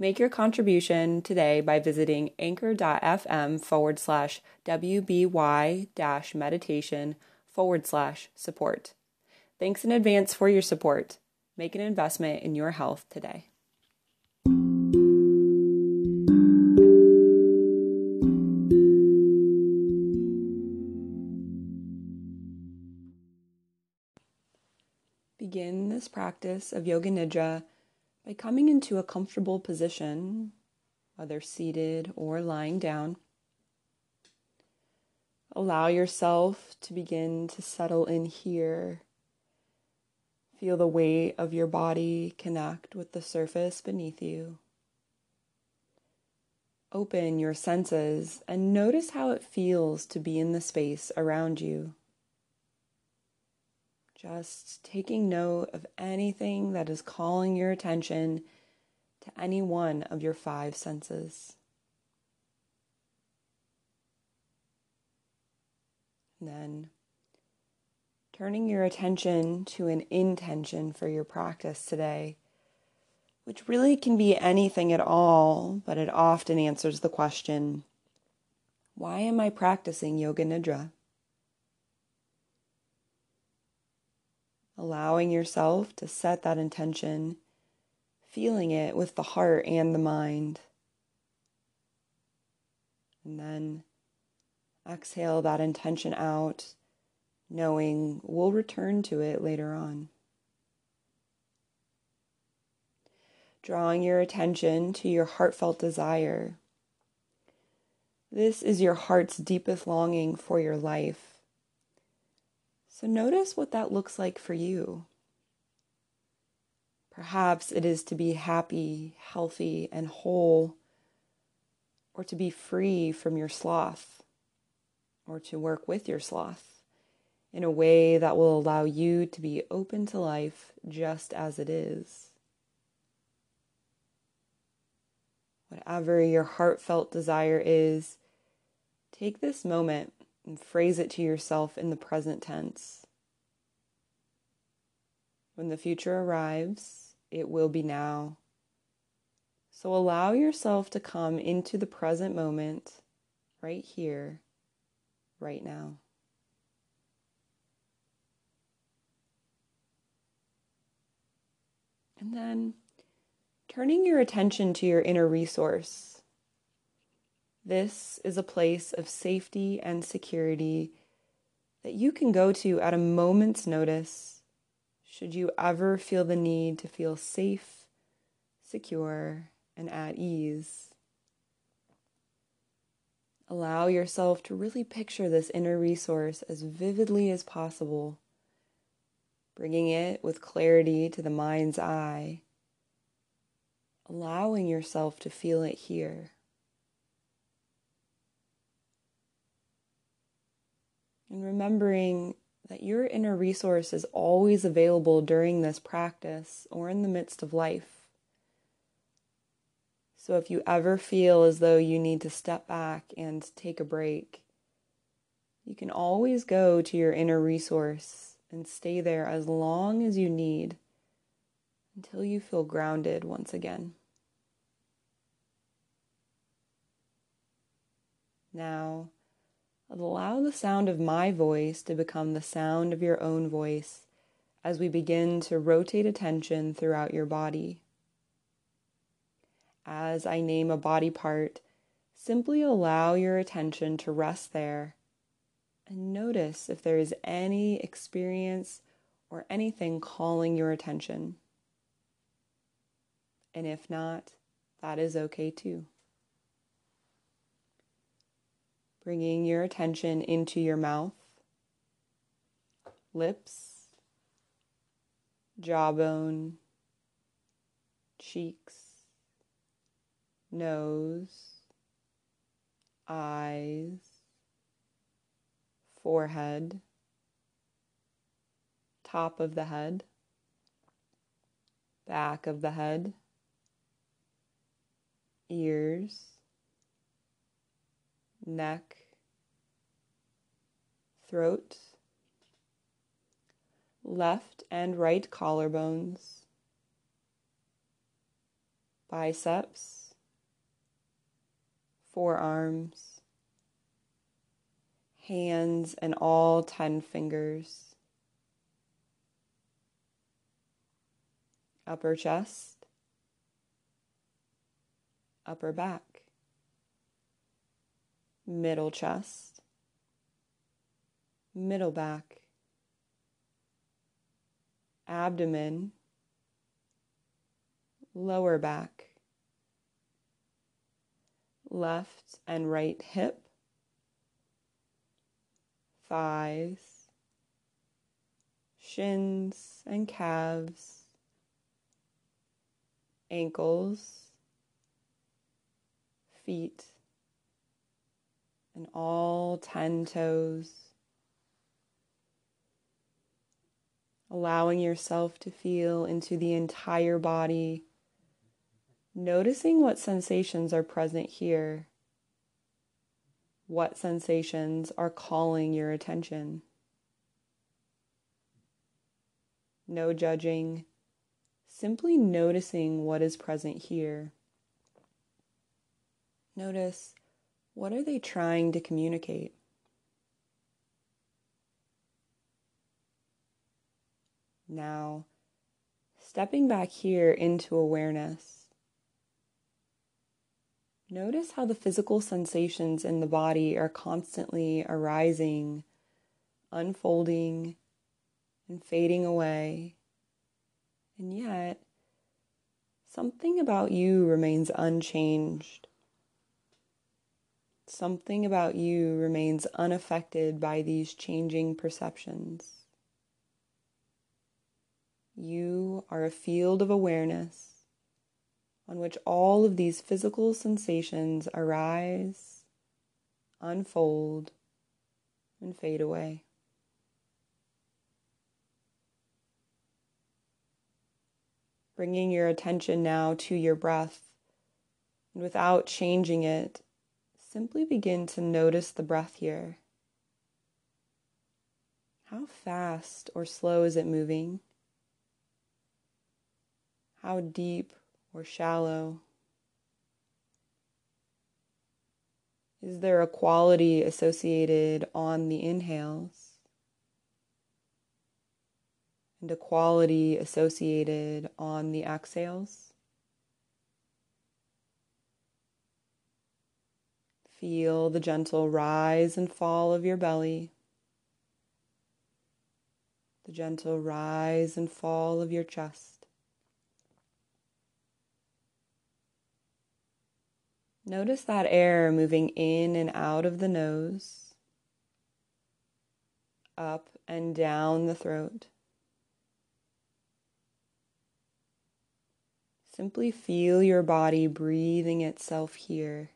Make your contribution today by visiting anchor.fm forward slash WBY dash meditation forward slash support. Thanks in advance for your support. Make an investment in your health today. Begin this practice of Yoga Nidra by coming into a comfortable position, whether seated or lying down. Allow yourself to begin to settle in here. Feel the weight of your body connect with the surface beneath you. Open your senses and notice how it feels to be in the space around you. Just taking note of anything that is calling your attention to any one of your five senses. And then turning your attention to an intention for your practice today, which really can be anything at all, but it often answers the question why am I practicing Yoga Nidra? Allowing yourself to set that intention, feeling it with the heart and the mind. And then exhale that intention out, knowing we'll return to it later on. Drawing your attention to your heartfelt desire. This is your heart's deepest longing for your life so notice what that looks like for you. Perhaps it is to be happy, healthy, and whole, or to be free from your sloth, or to work with your sloth in a way that will allow you to be open to life just as it is. Whatever your heartfelt desire is, take this moment and phrase it to yourself in the present tense. When the future arrives, it will be now. So allow yourself to come into the present moment, right here, right now. And then turning your attention to your inner resource this is a place of safety and security that you can go to at a moment's notice should you ever feel the need to feel safe, secure, and at ease. Allow yourself to really picture this inner resource as vividly as possible, bringing it with clarity to the mind's eye, allowing yourself to feel it here. And remembering that your inner resource is always available during this practice or in the midst of life. So if you ever feel as though you need to step back and take a break, you can always go to your inner resource and stay there as long as you need until you feel grounded once again. Now, Allow the sound of my voice to become the sound of your own voice as we begin to rotate attention throughout your body. As I name a body part, simply allow your attention to rest there and notice if there is any experience or anything calling your attention. And if not, that is okay too bringing your attention into your mouth, lips, jawbone, cheeks, nose, eyes, forehead, top of the head, back of the head, ears, neck, throat, left and right collarbones, biceps, forearms, hands, and all 10 fingers, upper chest, upper back, middle chest, middle back, abdomen, lower back, left and right hip, thighs, shins and calves, ankles, feet, and all 10 toes. allowing yourself to feel into the entire body, noticing what sensations are present here, what sensations are calling your attention. No judging, simply noticing what is present here. Notice what are they trying to communicate? Now, stepping back here into awareness, notice how the physical sensations in the body are constantly arising, unfolding, and fading away. And yet, something about you remains unchanged. Something about you remains unaffected by these changing perceptions. You are a field of awareness on which all of these physical sensations arise, unfold, and fade away. Bringing your attention now to your breath, and without changing it, simply begin to notice the breath here. How fast or slow is it moving? How deep or shallow? Is there a quality associated on the inhales and a quality associated on the exhales? Feel the gentle rise and fall of your belly, the gentle rise and fall of your chest. Notice that air moving in and out of the nose, up and down the throat. Simply feel your body breathing itself here.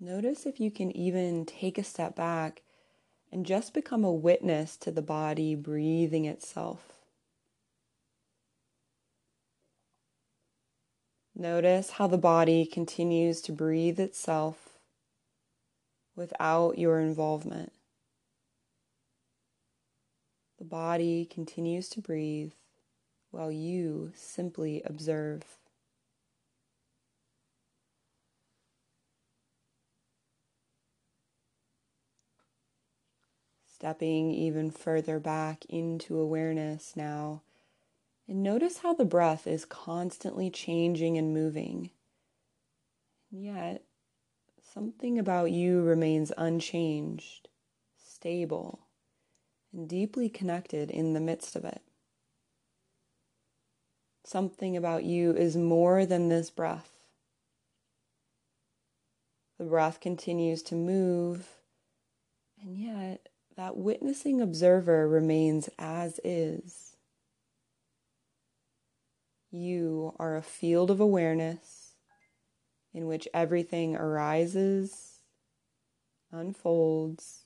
Notice if you can even take a step back and just become a witness to the body breathing itself. Notice how the body continues to breathe itself without your involvement. The body continues to breathe while you simply observe. Stepping even further back into awareness now and notice how the breath is constantly changing and moving. And yet, something about you remains unchanged, stable, and deeply connected in the midst of it. Something about you is more than this breath. The breath continues to move, and yet that witnessing observer remains as is. You are a field of awareness in which everything arises unfolds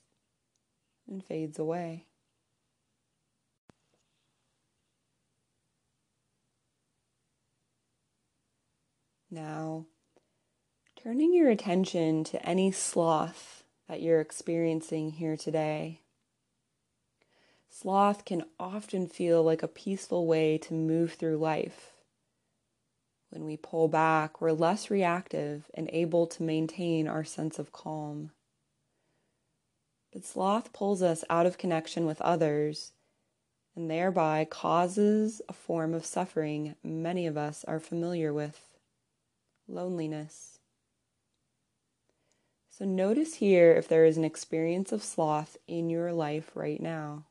and fades away. Now, turning your attention to any sloth that you're experiencing here today. Sloth can often feel like a peaceful way to move through life. When we pull back, we're less reactive and able to maintain our sense of calm. But sloth pulls us out of connection with others and thereby causes a form of suffering many of us are familiar with loneliness. So notice here if there is an experience of sloth in your life right now.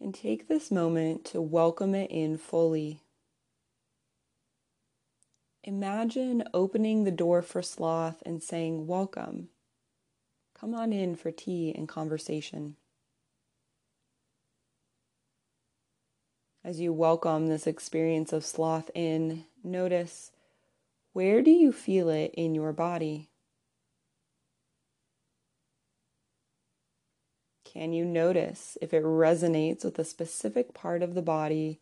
And take this moment to welcome it in fully. Imagine opening the door for sloth and saying, Welcome. Come on in for tea and conversation. As you welcome this experience of sloth in, notice where do you feel it in your body? Can you notice if it resonates with a specific part of the body,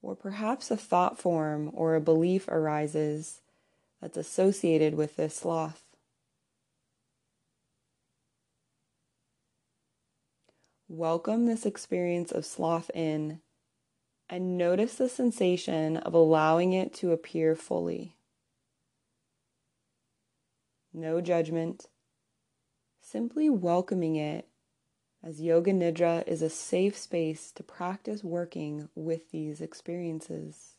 or perhaps a thought form or a belief arises that's associated with this sloth? Welcome this experience of sloth in and notice the sensation of allowing it to appear fully. No judgment, simply welcoming it as Yoga Nidra is a safe space to practice working with these experiences.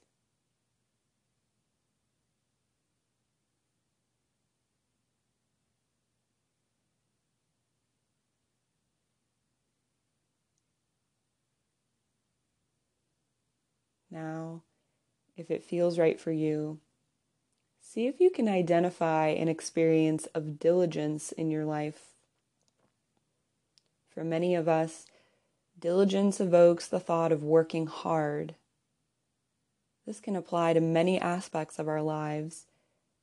Now, if it feels right for you, see if you can identify an experience of diligence in your life. For many of us, diligence evokes the thought of working hard. This can apply to many aspects of our lives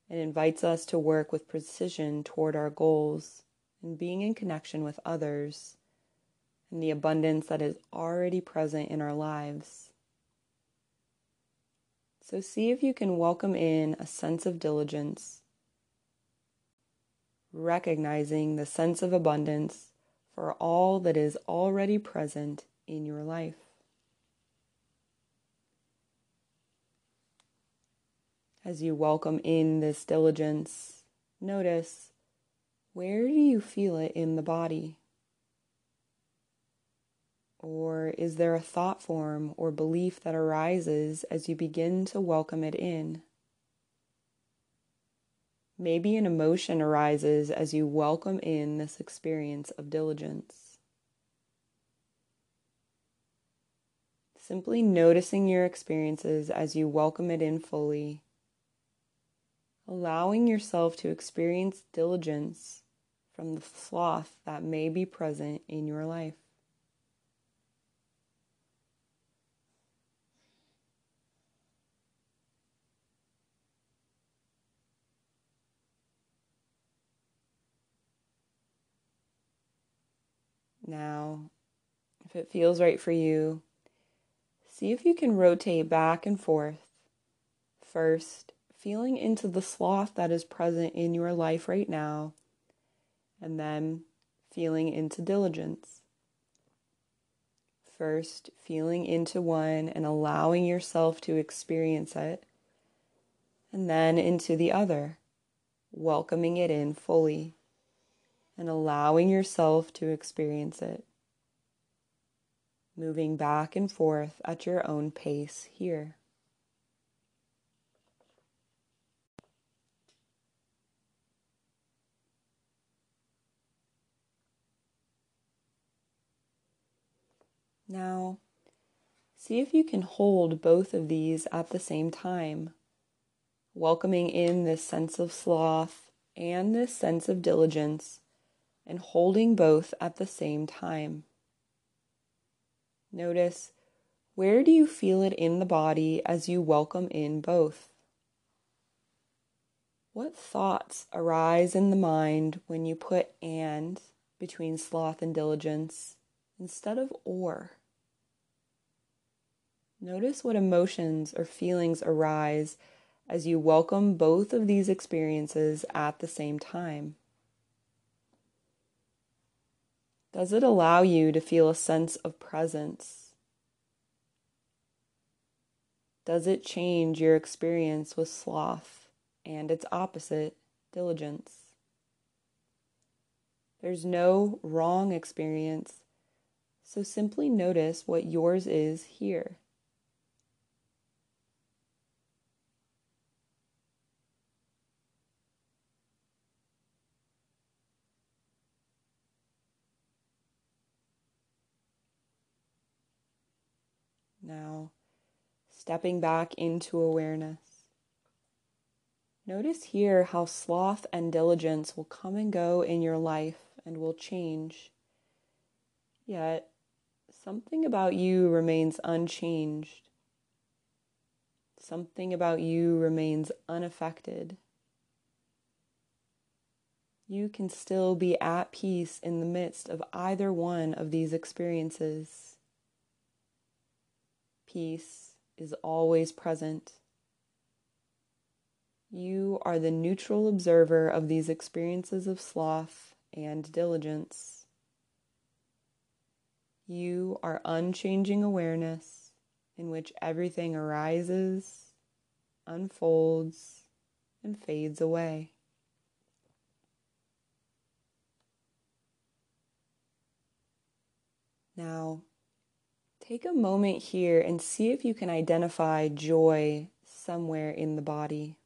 and invites us to work with precision toward our goals and being in connection with others and the abundance that is already present in our lives. So see if you can welcome in a sense of diligence, recognizing the sense of abundance for all that is already present in your life. As you welcome in this diligence, notice where do you feel it in the body? Or is there a thought form or belief that arises as you begin to welcome it in? Maybe an emotion arises as you welcome in this experience of diligence. Simply noticing your experiences as you welcome it in fully, allowing yourself to experience diligence from the sloth that may be present in your life. Now, if it feels right for you, see if you can rotate back and forth. First, feeling into the sloth that is present in your life right now, and then feeling into diligence. First, feeling into one and allowing yourself to experience it, and then into the other, welcoming it in fully and allowing yourself to experience it. Moving back and forth at your own pace here. Now, see if you can hold both of these at the same time, welcoming in this sense of sloth and this sense of diligence and holding both at the same time. Notice where do you feel it in the body as you welcome in both? What thoughts arise in the mind when you put and between sloth and diligence instead of or? Notice what emotions or feelings arise as you welcome both of these experiences at the same time. Does it allow you to feel a sense of presence? Does it change your experience with sloth and its opposite, diligence? There's no wrong experience, so simply notice what yours is here. Now, stepping back into awareness. Notice here how sloth and diligence will come and go in your life and will change. Yet, something about you remains unchanged. Something about you remains unaffected. You can still be at peace in the midst of either one of these experiences peace is always present. You are the neutral observer of these experiences of sloth and diligence. You are unchanging awareness in which everything arises, unfolds, and fades away. Now, Take a moment here and see if you can identify joy somewhere in the body.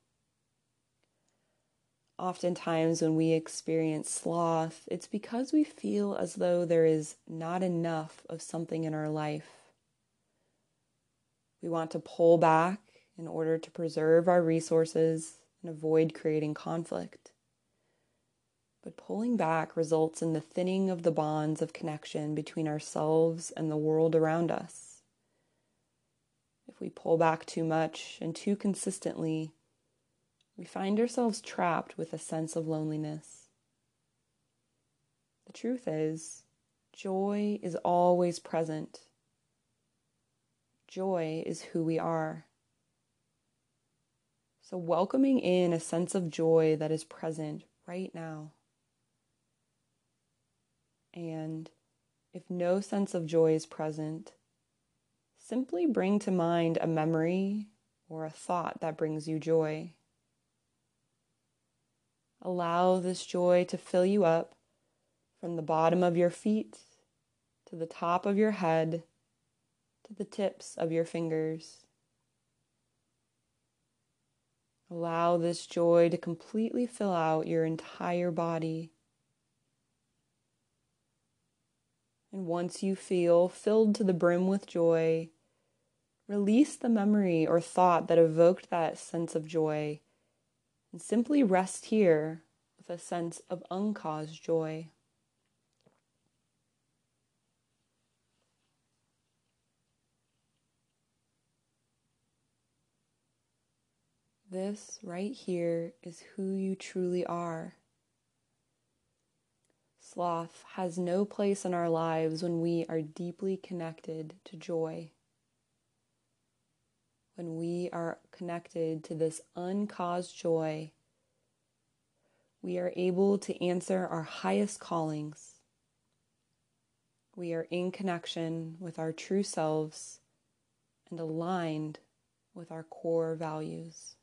Oftentimes, when we experience sloth, it's because we feel as though there is not enough of something in our life. We want to pull back in order to preserve our resources and avoid creating conflict. But pulling back results in the thinning of the bonds of connection between ourselves and the world around us. If we pull back too much and too consistently, we find ourselves trapped with a sense of loneliness. The truth is, joy is always present. Joy is who we are. So, welcoming in a sense of joy that is present right now. And if no sense of joy is present, simply bring to mind a memory or a thought that brings you joy. Allow this joy to fill you up from the bottom of your feet to the top of your head to the tips of your fingers. Allow this joy to completely fill out your entire body. And once you feel filled to the brim with joy, release the memory or thought that evoked that sense of joy and simply rest here with a sense of uncaused joy. This right here is who you truly are. Sloth has no place in our lives when we are deeply connected to joy. When we are connected to this uncaused joy, we are able to answer our highest callings. We are in connection with our true selves and aligned with our core values.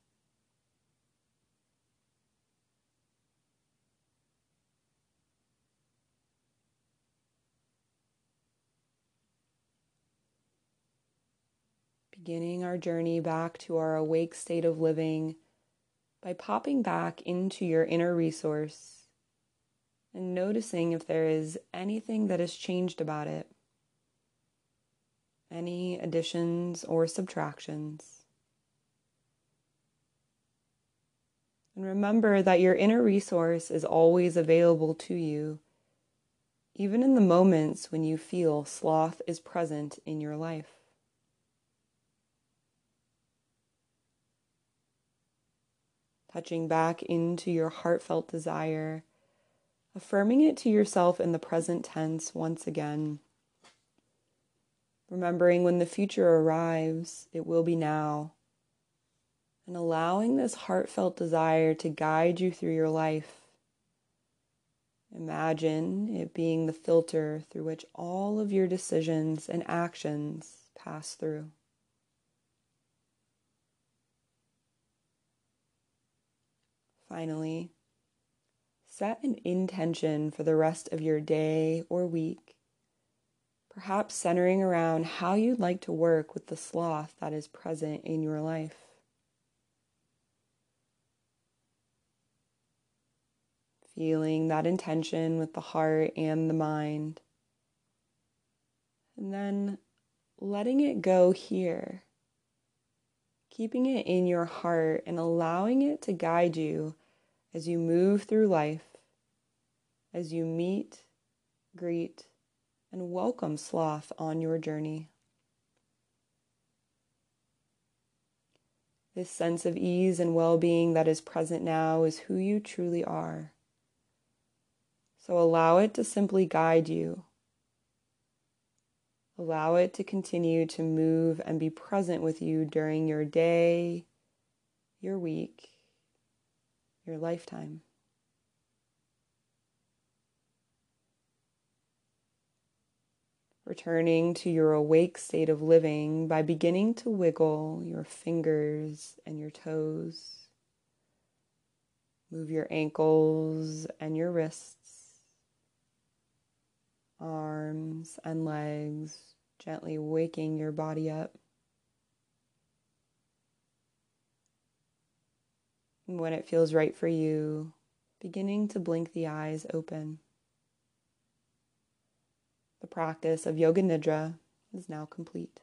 Beginning our journey back to our awake state of living by popping back into your inner resource and noticing if there is anything that has changed about it, any additions or subtractions. And remember that your inner resource is always available to you, even in the moments when you feel sloth is present in your life. Touching back into your heartfelt desire, affirming it to yourself in the present tense once again. Remembering when the future arrives, it will be now. And allowing this heartfelt desire to guide you through your life. Imagine it being the filter through which all of your decisions and actions pass through. Finally, set an intention for the rest of your day or week, perhaps centering around how you'd like to work with the sloth that is present in your life. Feeling that intention with the heart and the mind. And then letting it go here keeping it in your heart and allowing it to guide you as you move through life, as you meet, greet, and welcome sloth on your journey. This sense of ease and well being that is present now is who you truly are. So allow it to simply guide you. Allow it to continue to move and be present with you during your day, your week, your lifetime. Returning to your awake state of living by beginning to wiggle your fingers and your toes. Move your ankles and your wrists, arms and legs, gently waking your body up. When it feels right for you, beginning to blink the eyes open. The practice of Yoga Nidra is now complete.